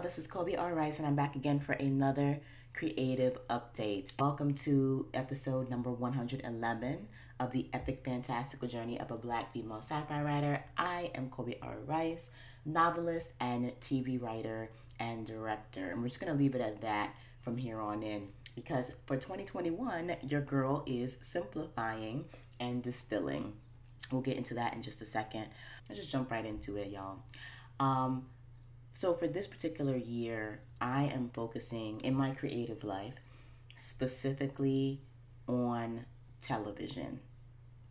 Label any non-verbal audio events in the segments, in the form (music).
this is Colby R. Rice, and I'm back again for another creative update. Welcome to episode number 111 of the epic fantastical journey of a black female sci fi writer. I am Colby R. Rice, novelist and TV writer and director. And we're just going to leave it at that from here on in because for 2021, your girl is simplifying and distilling. We'll get into that in just a second. Let's just jump right into it, y'all. Um, so, for this particular year, I am focusing in my creative life specifically on television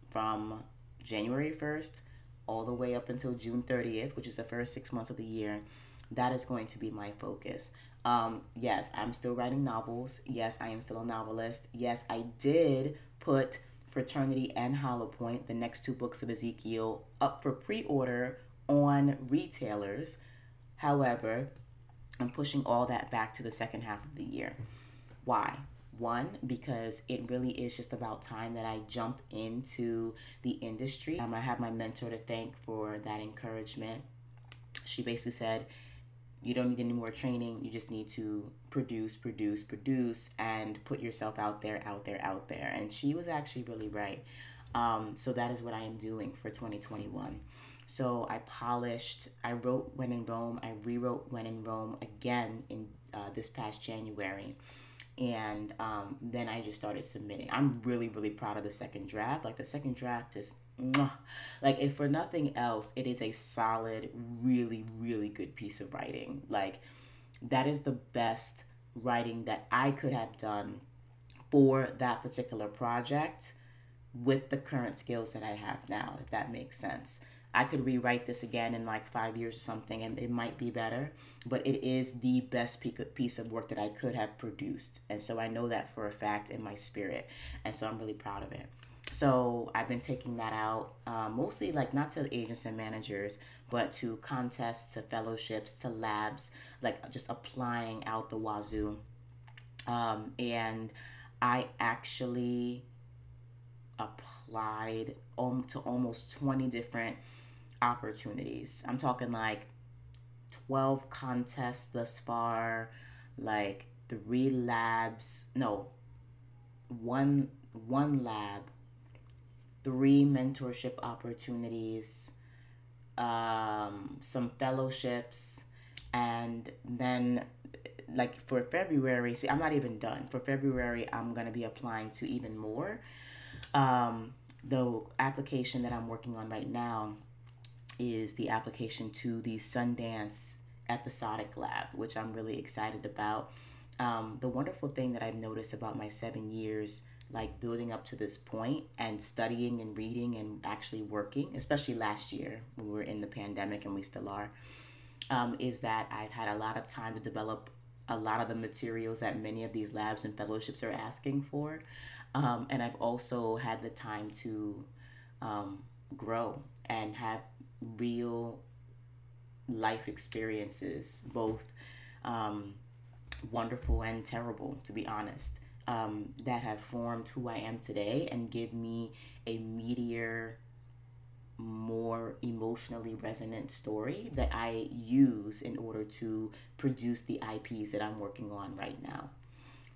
from January 1st all the way up until June 30th, which is the first six months of the year. That is going to be my focus. Um, yes, I'm still writing novels. Yes, I am still a novelist. Yes, I did put Fraternity and Hollow Point, the next two books of Ezekiel, up for pre order on retailers. However, I'm pushing all that back to the second half of the year. Why? One, because it really is just about time that I jump into the industry. Um, I have my mentor to thank for that encouragement. She basically said, You don't need any more training. You just need to produce, produce, produce, and put yourself out there, out there, out there. And she was actually really right. Um, so that is what I am doing for 2021. So I polished, I wrote When in Rome, I rewrote When in Rome again in uh, this past January. And um, then I just started submitting. I'm really, really proud of the second draft. Like the second draft is, mwah. like if for nothing else, it is a solid, really, really good piece of writing. Like that is the best writing that I could have done for that particular project with the current skills that I have now, if that makes sense. I could rewrite this again in like five years or something and it might be better, but it is the best piece of work that I could have produced. And so I know that for a fact in my spirit. And so I'm really proud of it. So I've been taking that out uh, mostly like not to agents and managers, but to contests, to fellowships, to labs, like just applying out the wazoo. Um, and I actually applied to almost 20 different opportunities. I'm talking like 12 contests thus far, like three labs, no, one one lab, three mentorship opportunities, um, some fellowships, and then like for February, see, I'm not even done. For February, I'm gonna be applying to even more. Um, the application that I'm working on right now is the application to the Sundance Episodic Lab, which I'm really excited about. Um, the wonderful thing that I've noticed about my seven years, like building up to this point and studying and reading and actually working, especially last year when we were in the pandemic and we still are, um, is that I've had a lot of time to develop a lot of the materials that many of these labs and fellowships are asking for. Um, and I've also had the time to um, grow and have real life experiences, both um, wonderful and terrible, to be honest, um, that have formed who I am today and give me a meatier, more emotionally resonant story that I use in order to produce the IPs that I'm working on right now.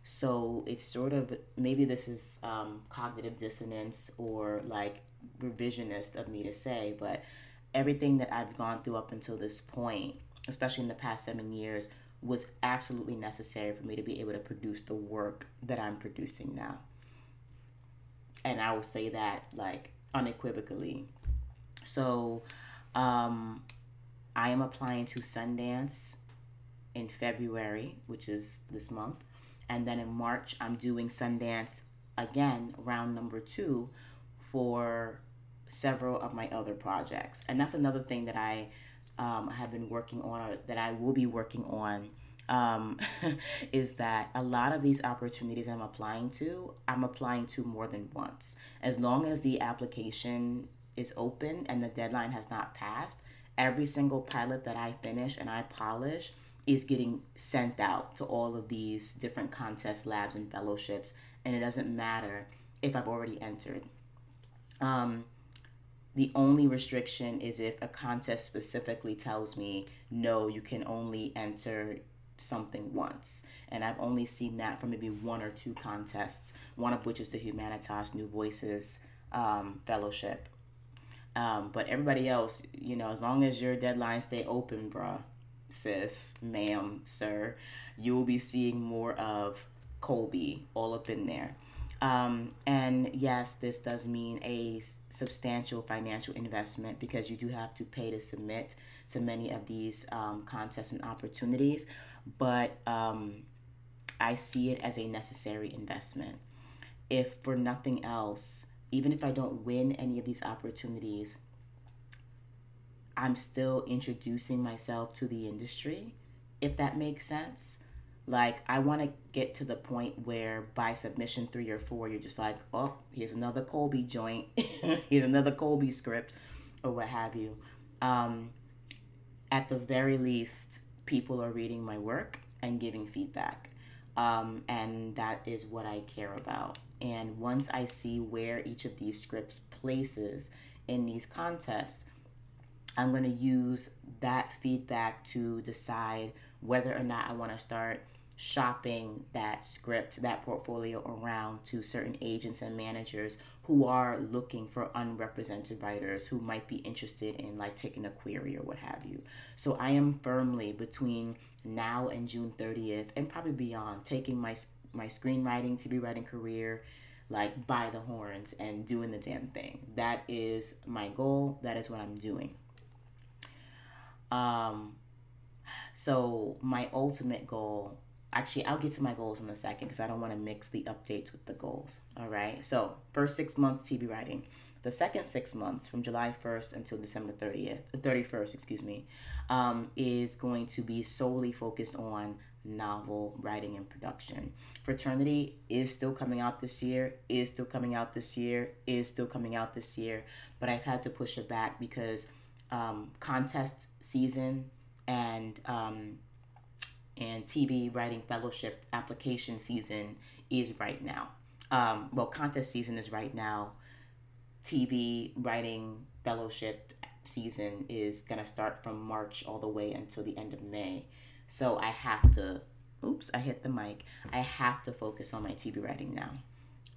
So it's sort of maybe this is um, cognitive dissonance or like revisionist of me to say, but everything that I've gone through up until this point, especially in the past seven years, was absolutely necessary for me to be able to produce the work that I'm producing now. And I will say that like unequivocally. So, um, I am applying to Sundance in February, which is this month. And then in March, I'm doing Sundance again, round number two, for several of my other projects. And that's another thing that I um, have been working on, or that I will be working on. Um, (laughs) is that a lot of these opportunities I'm applying to, I'm applying to more than once. As long as the application is open and the deadline has not passed, every single pilot that I finish and I polish is getting sent out to all of these different contest labs and fellowships, and it doesn't matter if I've already entered. Um, the only restriction is if a contest specifically tells me no you can only enter something once. And i've only seen that for maybe one or two contests one of which is the humanitas new voices um, fellowship. Um, but everybody else you know as long as your deadlines stay open bruh sis ma'am sir you will be seeing more of colby all up in there um, and yes, this does mean a substantial financial investment because you do have to pay to submit to many of these um, contests and opportunities. But um, I see it as a necessary investment. If for nothing else, even if I don't win any of these opportunities, I'm still introducing myself to the industry, if that makes sense. Like, I want to get to the point where by submission three or four, you're just like, oh, here's another Colby joint, (laughs) here's another Colby script, or what have you. Um, at the very least, people are reading my work and giving feedback. Um, and that is what I care about. And once I see where each of these scripts places in these contests, I'm going to use that feedback to decide whether or not I want to start shopping that script, that portfolio around to certain agents and managers who are looking for unrepresented writers who might be interested in like taking a query or what have you. So I am firmly between now and June 30th and probably beyond taking my my screenwriting, TV writing career like by the horns and doing the damn thing. That is my goal. That is what I'm doing. Um so my ultimate goal actually i'll get to my goals in a second because i don't want to mix the updates with the goals all right? So first six months tv writing. The second six months from july 1st until december 30th 31st excuse me um, is going to be solely focused on novel writing and production. Fraternity is still coming out this year is still coming out this year is still coming out this year but i've had to push it back because um, contest season and um, and TV Writing Fellowship application season is right now. Um, well, contest season is right now. TV Writing Fellowship season is going to start from March all the way until the end of May. So I have to, oops, I hit the mic. I have to focus on my TV writing now.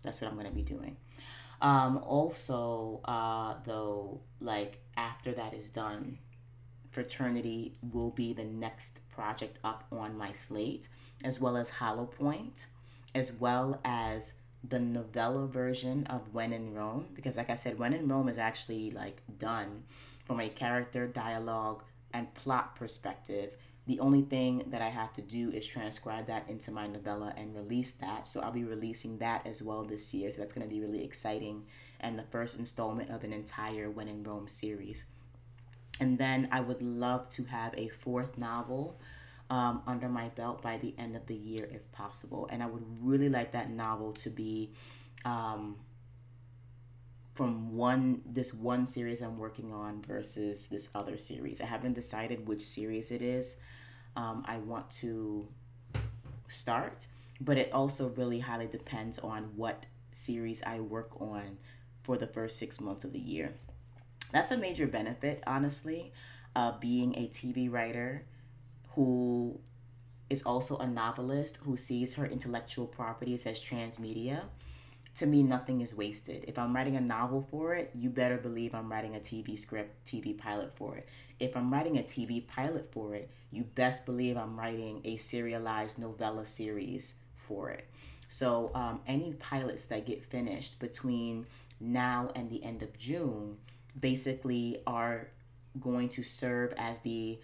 That's what I'm going to be doing. Um, also, uh, though, like after that is done, fraternity will be the next project up on my slate, as well as Hollow Point, as well as the novella version of When in Rome, because like I said, When in Rome is actually like done from a character, dialogue, and plot perspective. The only thing that I have to do is transcribe that into my novella and release that. So I'll be releasing that as well this year. So that's going to be really exciting and the first installment of an entire When in Rome series. And then I would love to have a fourth novel um, under my belt by the end of the year if possible. And I would really like that novel to be um, from one this one series I'm working on versus this other series. I haven't decided which series it is. Um, I want to start, but it also really highly depends on what series I work on for the first six months of the year that's a major benefit, honestly, being a TV writer who is also a novelist who sees her intellectual properties as transmedia. To me, nothing is wasted. If I'm writing a novel for it, you better believe I'm writing a TV script, TV pilot for it. If I'm writing a TV pilot for it, you best believe I'm writing a serialized novella series for it. So, um, any pilots that get finished between now and the end of June, basically are going to serve as the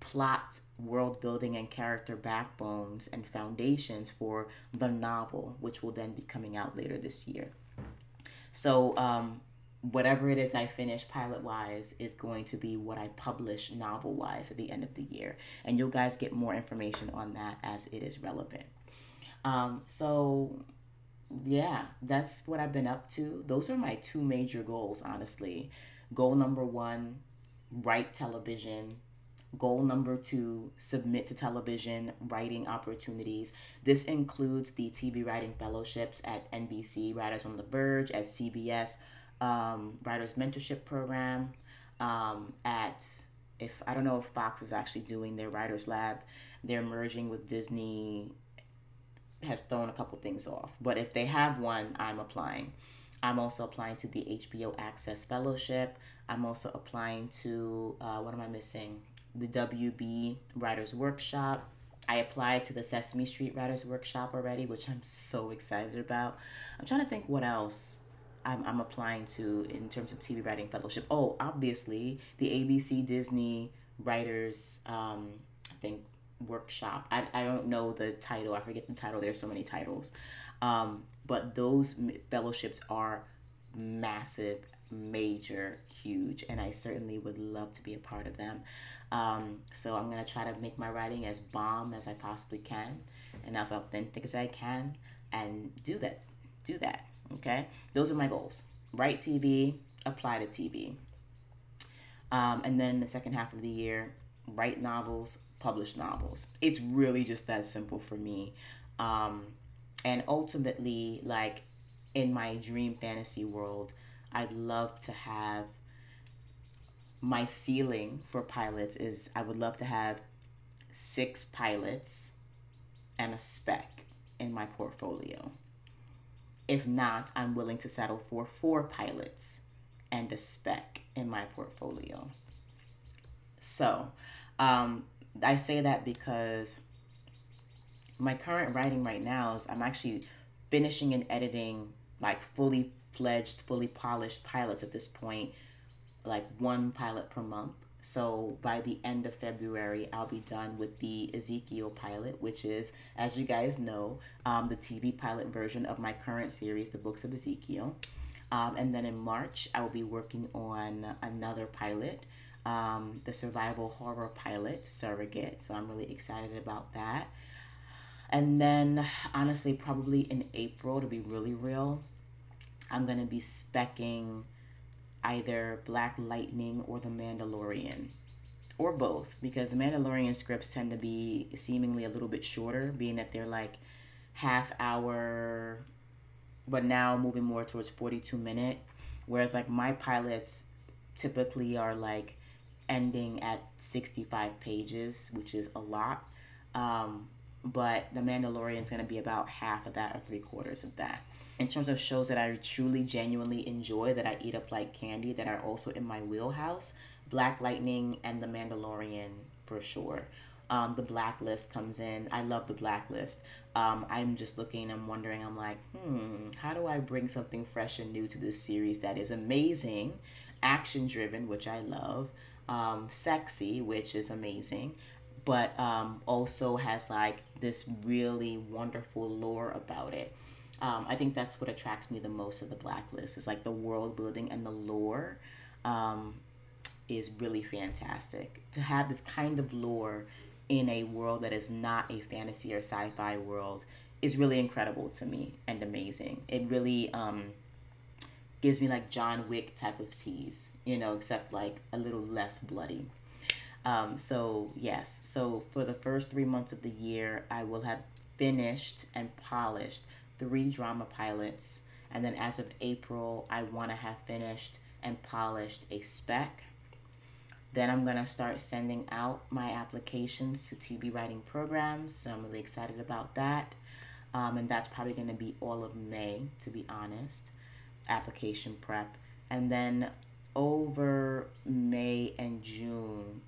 plot, world building, and character backbones and foundations for the novel, which will then be coming out later this year. So, um, whatever it is I finish pilot wise is going to be what I publish novel wise at the end of the year. And you guys get more information on that as it is relevant. Um, so, yeah, that's what I've been up to. Those are my two major goals, honestly. Goal number one, write television. Goal number two, submit to television writing opportunities. This includes the TV writing fellowships at NBC, Writers on the Verge, at CBS, um, writers mentorship program um, at if I don't know if Fox is actually doing their writers lab. They're merging with Disney has thrown a couple things off. But if they have one, I'm applying. I'm also applying to the HBO Access Fellowship. I'm also applying to uh, what am I missing? The WB Writers Workshop. I applied to the Sesame Street Writers Workshop already, which I'm so excited about. I'm trying to think what else I'm, I'm applying to in terms of TV Writing Fellowship. Oh, obviously, the ABC Disney Writers, um, I think, workshop. I, I don't know the title. I forget the title. There's so many titles. Um, but those fellowships are massive, major, huge, and I certainly would love to be a part of them. Um, so I'm gonna try to make my writing as bomb as I possibly can, and as authentic as I can, and do that. Do that. Okay, those are my goals. Write TV, apply to TV, um, and then the second half of the year, write novels, publish novels. It's really just that simple for me. Um, and ultimately, like in my dream fantasy world, I'd love to have my ceiling for pilots is I would love to have six pilots and a spec in my portfolio. If not, I'm willing to settle for four pilots and a spec in my portfolio. So, um, I say that because my current writing right now is I'm actually finishing and editing like fully fledged, fully polished pilots at this point like one pilot per month. So by the end of February, I'll be done with the Ezekiel pilot, which is, as you guys know, um, the TV pilot version of my current series, The Books of Ezekiel. Um, and then in March, I will be working on another pilot, um, the survival horror pilot, Surrogate. So I'm really excited about that. And then, honestly, probably in April, to be really real, I'm going to be specking either Black Lightning or The Mandalorian, or both, because the Mandalorian scripts tend to be seemingly a little bit shorter, being that they're like half hour, but now moving more towards 42 minute. Whereas like my pilots typically are like ending at 65 pages, which is a lot. Um, but The Mandalorian is going to be about half of that or three quarters of that in terms of shows that I truly genuinely enjoy that I eat up like candy that are also in my wheelhouse, Black Lightning and The Mandalorian for sure. Um, the Blacklist comes in. I love the Blacklist. Um, I'm just looking I'm wondering. I'm like, hmm, how do I bring something fresh and new to this series that is amazing, action driven, which I love, um, sexy, which is amazing, but um, also has like this really wonderful lore about it. Um, I think that's what attracts me the most of the Blacklist is like the world building and the lore um, is really fantastic. To have this kind of lore in a world that is not a fantasy or sci-fi world is really incredible to me and amazing. It really um, gives me like John Wick type of tease, you know, except like a little less bloody. Um, so yes, so for the first three months of the year, I will have finished and polished three drama pilots. And then as of April, I want to have finished and polished a spec. Then I'm going to start sending out my applications to TV writing programs. So I'm really excited about that. Um, and that's probably going to be all of May, to be honest, application prep. And then over May and June,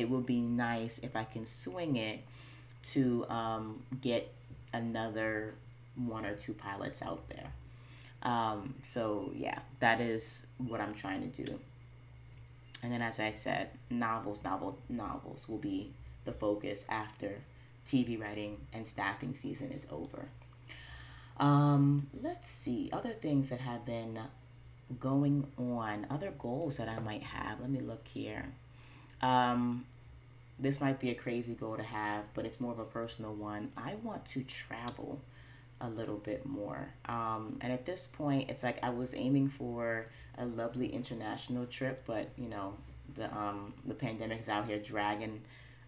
it would be nice if I can swing it to um, get another one or two pilots out there. Um, so yeah, that is what I'm trying to do. And then, as I said, novels, novel, novels will be the focus after TV writing and staffing season is over. Um, let's see other things that have been going on, other goals that I might have. Let me look here. Um, this might be a crazy goal to have, but it's more of a personal one. I want to travel a little bit more. Um, and at this point, it's like I was aiming for a lovely international trip, but you know, the um, the pandemic is out here dragging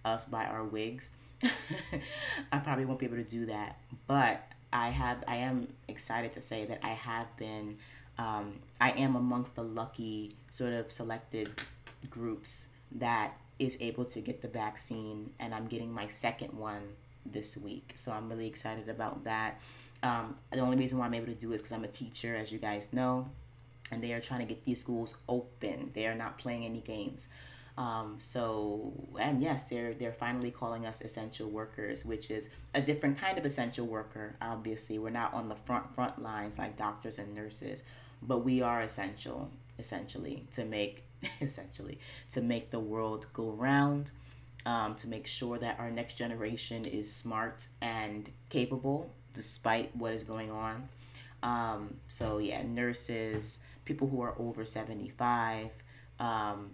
us by our wigs. (laughs) I probably won't be able to do that, but I have I am excited to say that I have been um, I am amongst the lucky sort of selected groups that is able to get the vaccine, and I'm getting my second one this week. So I'm really excited about that. Um, the only reason why I'm able to do it is because I'm a teacher, as you guys know, and they are trying to get these schools open. They are not playing any games. Um, so and yes, they're they're finally calling us essential workers, which is a different kind of essential worker. Obviously, we're not on the front front lines like doctors and nurses, but we are essential essentially to make (laughs) essentially to make the world go round. Um, to make sure that our next generation is smart and capable despite what is going on. Um, so yeah, nurses, people who are over 75, um,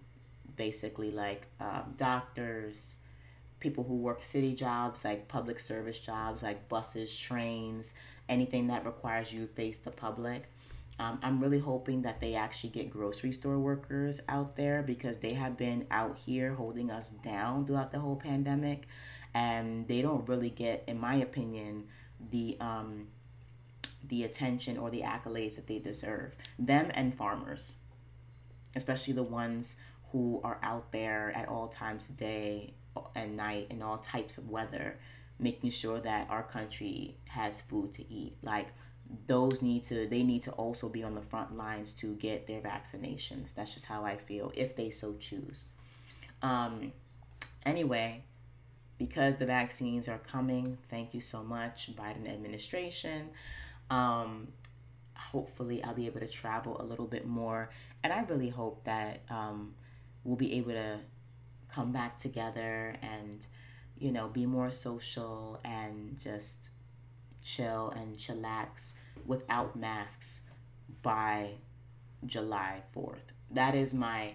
basically like um, doctors, people who work city jobs, like public service jobs, like buses, trains, anything that requires you face the public. Um, I'm really hoping that they actually get grocery store workers out there because they have been out here holding us down throughout the whole pandemic. And they don't really get, in my opinion, the um, the attention or the accolades that they deserve. Them and farmers, especially the ones who are out there at all times of day and night in all types of weather, making sure that our country has food to eat. Like those need to they need to also be on the front lines to get their vaccinations. That's just how I feel if they so choose. Um anyway, because the vaccines are coming, thank you so much Biden administration. Um hopefully I'll be able to travel a little bit more and I really hope that um we'll be able to come back together and you know be more social and just chill and chillax without masks by July 4th. That is my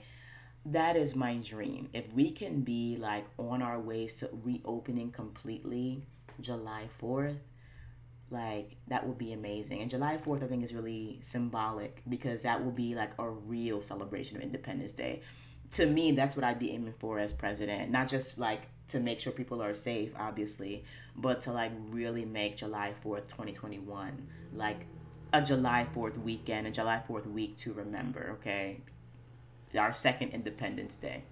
that is my dream. If we can be like on our ways to reopening completely July 4th, like that would be amazing. And July 4th I think is really symbolic because that will be like a real celebration of Independence Day to me, that's what I'd be aiming for as president. Not just like to make sure people are safe, obviously, but to like really make July 4th, 2021, like a July 4th weekend, a July 4th week to remember, okay? Our second Independence Day.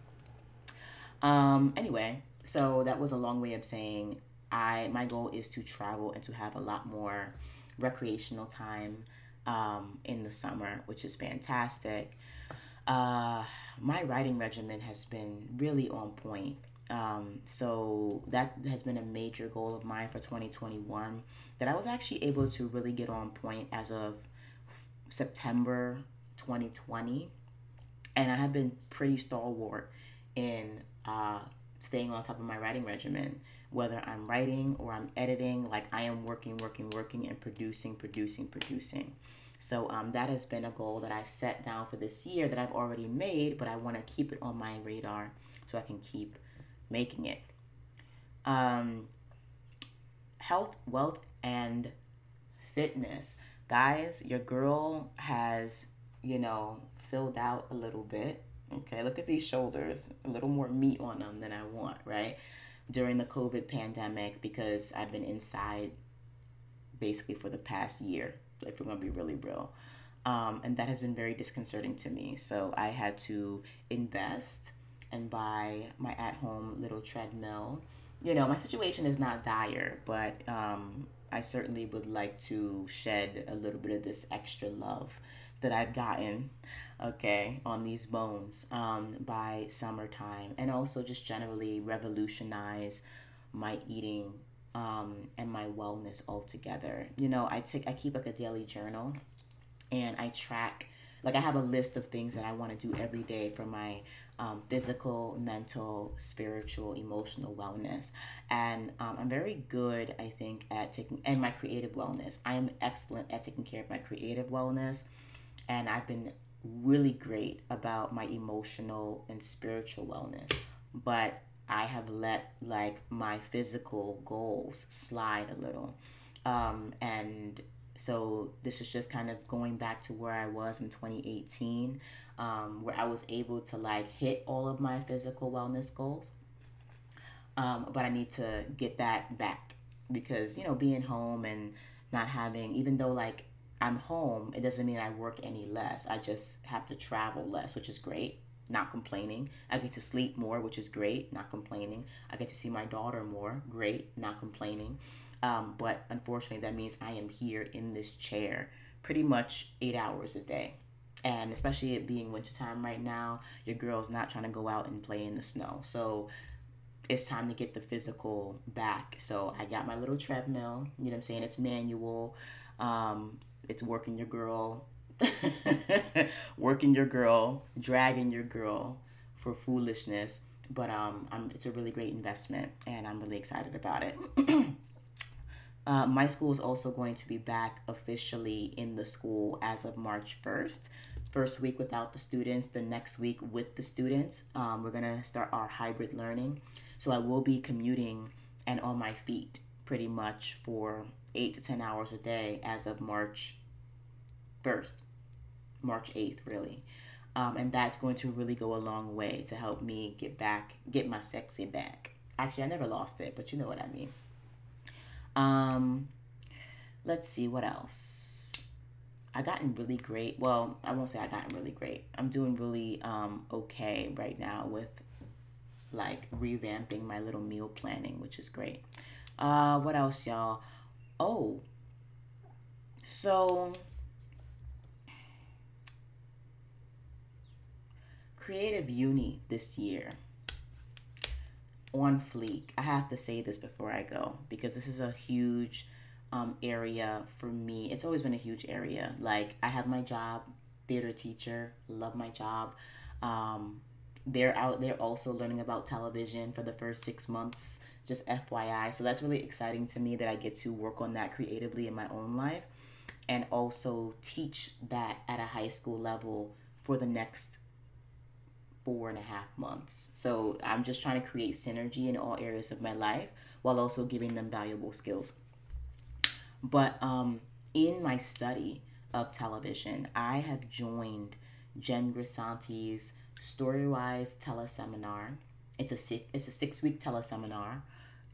Um, anyway, so that was a long way of saying I my goal is to travel and to have a lot more recreational time um, in the summer, which is fantastic. Uh, my writing regimen has been really on point. Um, so that has been a major goal of mine for 2021 that I was actually able to really get on point as of September 2020. And I have been pretty stalwart in uh, staying on top of my writing regimen. Whether I'm writing or I'm editing, like I am working, working, working, and producing, producing, producing. So um, that has been a goal that I set down for this year that I've already made, but I want to keep it on my radar so I can keep making it. Um, health, wealth, and fitness. Guys, your girl has, you know, filled out a little bit. Okay, look at these shoulders, a little more meat on them than I want, right? During the COVID pandemic, because I've been inside basically for the past year if we're to be really real. Um, and that has been very disconcerting to me. So I had to invest and buy my at home little treadmill. You know, my situation is not dire, but um, I certainly would like to shed a little bit of this extra love that I've gotten, okay, on these bones um, by summertime, and also just generally revolutionize my eating um, and my wellness altogether. You know, I take I keep like a daily journal, and I track like I have a list of things that I want to do every day for my um, physical, mental, spiritual, emotional wellness. And um, I'm very good, I think, at taking and my creative wellness. I am excellent at taking care of my creative wellness, and I've been really great about my emotional and spiritual wellness. But I have let like my physical goals slide a little. Um, and so this is just kind of going back to where I was in 2018, um, where I was able to like hit all of my physical wellness goals. Um, but I need to get that back because, you know, being home and not having, even though like I'm home, it doesn't mean I work any less. I just have to travel less, which is great. Not complaining. I get to sleep more, which is great. Not complaining. I get to see my daughter more. Great. Not complaining. Um, but unfortunately, that means I am here in this chair pretty much eight hours a day. And especially it being wintertime right now, your girl's not trying to go out and play in the snow. So it's time to get the physical back. So I got my little treadmill. You know what I'm saying? It's manual. Um, it's working your girl, (laughs) working your girl, dragging your girl for foolishness. But um, I'm, it's a really great investment, and I'm really excited about it. (clears throat) uh, my school is also going to be back officially in the school as of March 1st. First week without the students, the next week with the students. Um, we're going to start our hybrid learning. So I will be commuting and on my feet pretty much for eight to 10 hours a day as of March 1st, March 8th, really. Um, and that's going to really go a long way to help me get back, get my sexy back. Actually, I never lost it, but you know what I mean. Um, let's see what else. I gotten really great. Well, I won't say I gotten really great. I'm doing really um, okay right now with like revamping my little meal planning, which is great. Uh, what else, y'all? Oh, so Creative Uni this year on fleek. I have to say this before I go because this is a huge um, area for me. It's always been a huge area. Like, I have my job, theater teacher, love my job. Um, they're out there also learning about television for the first six months just fyi so that's really exciting to me that i get to work on that creatively in my own life and also teach that at a high school level for the next four and a half months so i'm just trying to create synergy in all areas of my life while also giving them valuable skills but um, in my study of television i have joined jen grisanti's Storywise teleseminar. It's a six, it's a six week teleseminar,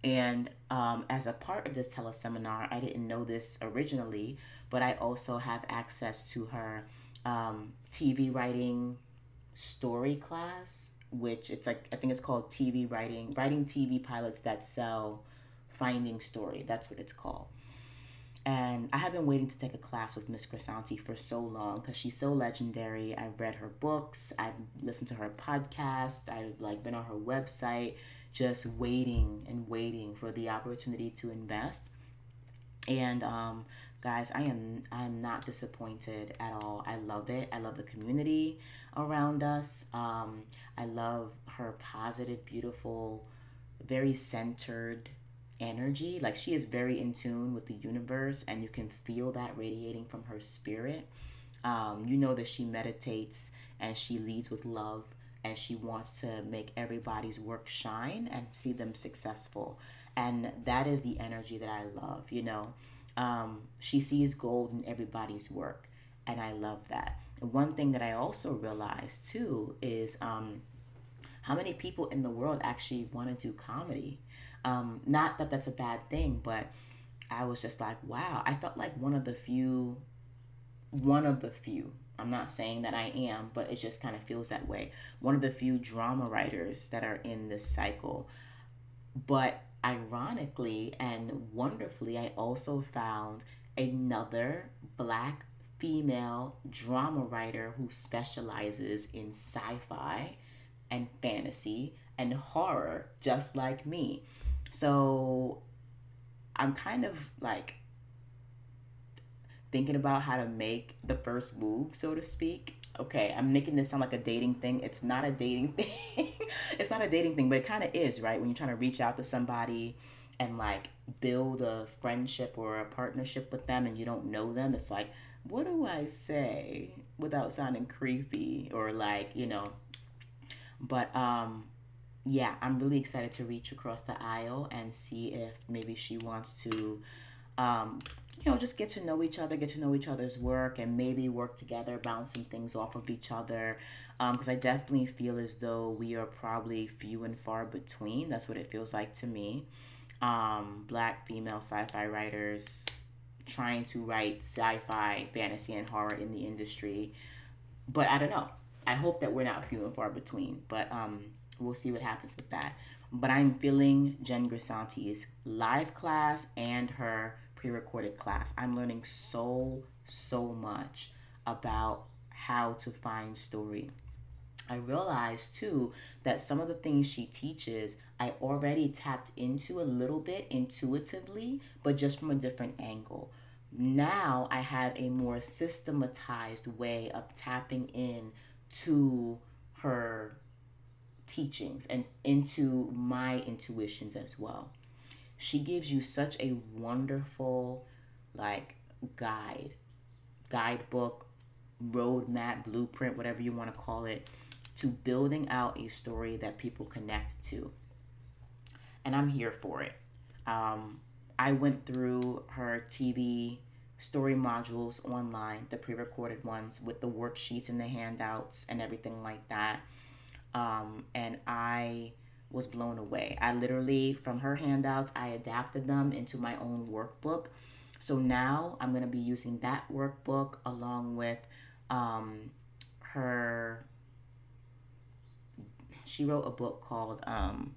and um, as a part of this teleseminar, I didn't know this originally, but I also have access to her um, TV writing story class, which it's like I think it's called TV writing, writing TV pilots that sell, finding story. That's what it's called. And I have been waiting to take a class with Miss Grisanti for so long because she's so legendary. I've read her books, I've listened to her podcast, I've like been on her website, just waiting and waiting for the opportunity to invest. And um, guys, I am I am not disappointed at all. I love it. I love the community around us. Um, I love her positive, beautiful, very centered energy. Like she is very in tune with the universe, and you can feel that radiating from her spirit. Um, you know that she meditates and she leads with love and she wants to make everybody's work shine and see them successful. And that is the energy that I love, you know. Um, she sees gold in everybody's work, and I love that. One thing that I also realized too is um, how many people in the world actually want to do comedy um, not that that's a bad thing, but I was just like, wow. I felt like one of the few, one of the few. I'm not saying that I am, but it just kind of feels that way. One of the few drama writers that are in this cycle. But ironically and wonderfully, I also found another black female drama writer who specializes in sci fi and fantasy and horror, just like me. So I'm kind of like thinking about how to make the first move, so to speak. Okay, I'm making this sound like a dating thing. It's not a dating (laughs) thing. it's not a dating thing, but it kind of is, right? When you're trying to reach out to somebody and like build a friendship or a partnership with them and you don't know them, it's like, what do I say without sounding creepy or like, you know? But um yeah, I'm really excited to reach across the aisle and see if maybe she wants to, um, you know, just get to know each other, get to know each other's work, and maybe work together, bounce some things off of each other. Because um, I definitely feel as though we are probably few and far between. That's what it feels like to me. Um, black female sci fi writers, trying to write sci-fi, fantasy, and horror in the industry. But I don't know. I hope that we're not few and far between. But um, we'll see what happens with that. But I'm feeling Jen Grisanti's live class and her pre-recorded class. I'm learning so so much about how to find story. I realized too that some of the things she teaches I already tapped into a little bit intuitively, but just from a different angle. Now I have a more systematized way of tapping in to her teachings and into my intuitions as well. She gives you such a wonderful like guide, guidebook, roadmap, blueprint, whatever you want to call it, to building out a story that people connect to and I'm here for it. Um, I went through her TV story modules online, the pre recorded ones with the worksheets and the handouts and everything like that. Um, and I was blown away. I literally, from her handouts, I adapted them into my own workbook. So now I'm going to be using that workbook along with um, her. She wrote a book called um,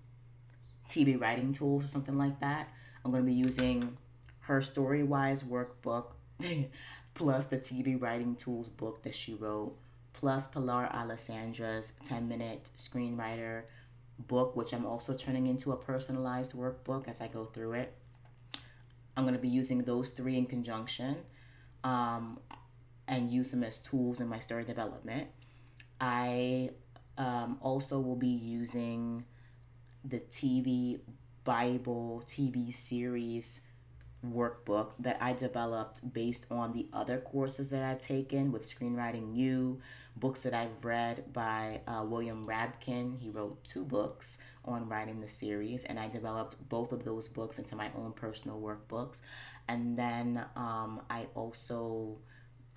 TV writing tools or something like that. I'm going to be using her Storywise workbook (laughs) plus the TV writing tools book that she wrote, plus Pilar Alessandra's 10 minute screenwriter book, which I'm also turning into a personalized workbook as I go through it. I'm going to be using those three in conjunction um, and use them as tools in my story development. I um, also will be using the TV Bible TV series workbook that I developed based on the other courses that I've taken with Screenwriting U, books that I've read by uh, William Rabkin. He wrote two books on writing the series, and I developed both of those books into my own personal workbooks. And then um, I also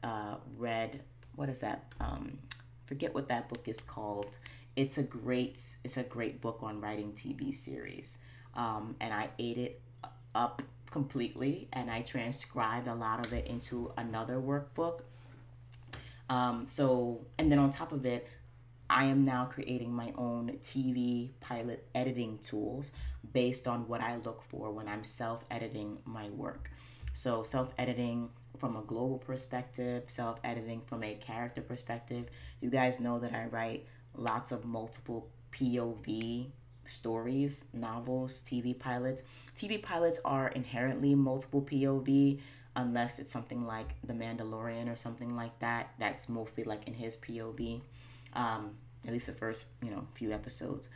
uh, read, what is that? Um, forget what that book is called it's a great it's a great book on writing TV series. Um, and I ate it up completely and I transcribed a lot of it into another workbook. Um, so and then on top of it, I am now creating my own TV pilot editing tools based on what I look for when I'm self editing my work. So, self editing from a global perspective, self editing from a character perspective. You guys know that I write lots of multiple POV stories, novels, TV pilots. TV pilots are inherently multiple POV unless it's something like The Mandalorian or something like that. That's mostly like in his POV, um, at least the first you know few episodes.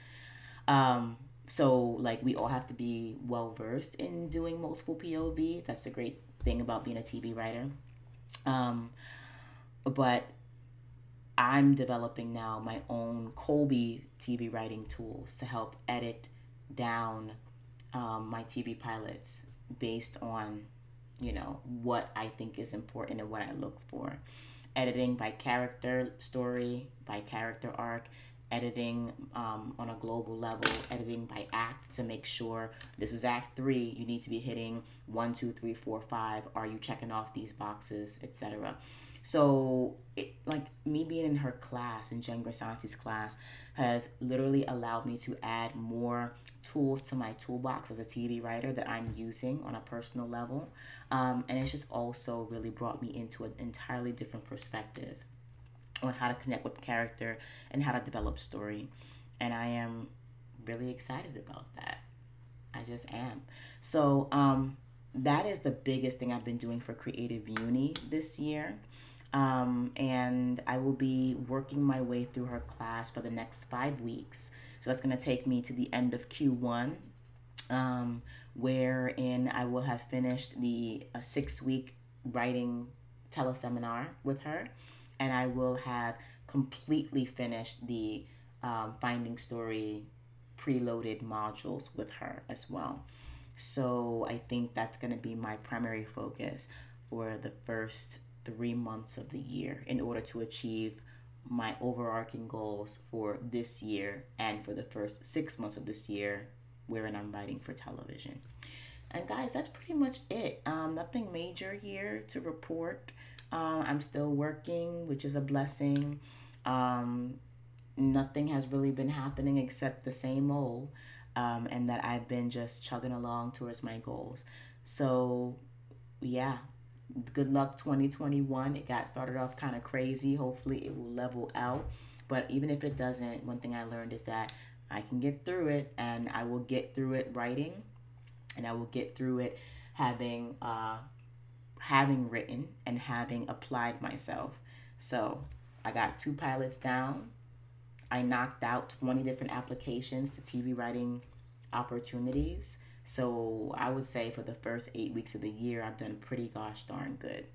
Um, so like we all have to be well versed in doing multiple POV. That's the great thing about being a TV writer. Um, but I'm developing now my own Colby TV writing tools to help edit down um, my TV pilots based on, you know, what I think is important and what I look for. Editing by character story, by character arc, editing um, on a global level, editing by act to make sure this is act three, you need to be hitting one, two, three, four, five. Are you checking off these boxes, etc. So, it, like me being in her class, in Jen Grisanti's class, has literally allowed me to add more tools to my toolbox as a TV writer that I'm using on a personal level. Um, and it's just also really brought me into an entirely different perspective on how to connect with character and how to develop story. And I am really excited about that. I just am. So, um, that is the biggest thing I've been doing for Creative Uni this year. Um, and I will be working my way through her class for the next five weeks. So that's going to take me to the end of Q1, um, wherein I will have finished the uh, six week writing teleseminar with her, and I will have completely finished the um, Finding Story preloaded modules with her as well. So I think that's going to be my primary focus for the first three months of the year in order to achieve my overarching goals for this year and for the first six months of this year wherein I'm writing for television. And guys, that's pretty much it. Um, nothing major here to report. Uh, I'm still working, which is a blessing. Um, nothing has really been happening except the same old, um, and that I've been just chugging along towards my goals. So, yeah, good luck 2021. It got started off kind of crazy. Hopefully, it will level out. But even if it doesn't, one thing I learned is that I can get through it, and I will get through it writing, and I will get through it having uh, having written and having applied myself. So I got two pilots down. I knocked out 20 different applications to TV writing opportunities. So I would say for the first eight weeks of the year, I've done pretty gosh darn good.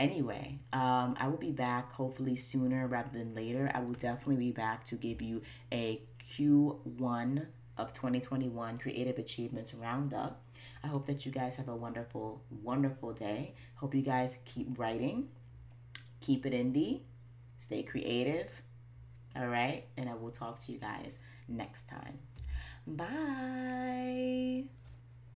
Anyway, um, I will be back hopefully sooner rather than later. I will definitely be back to give you a Q1 of 2021 Creative Achievements Roundup. I hope that you guys have a wonderful, wonderful day. Hope you guys keep writing, keep it indie, stay creative. All right. And I will talk to you guys next time. Bye.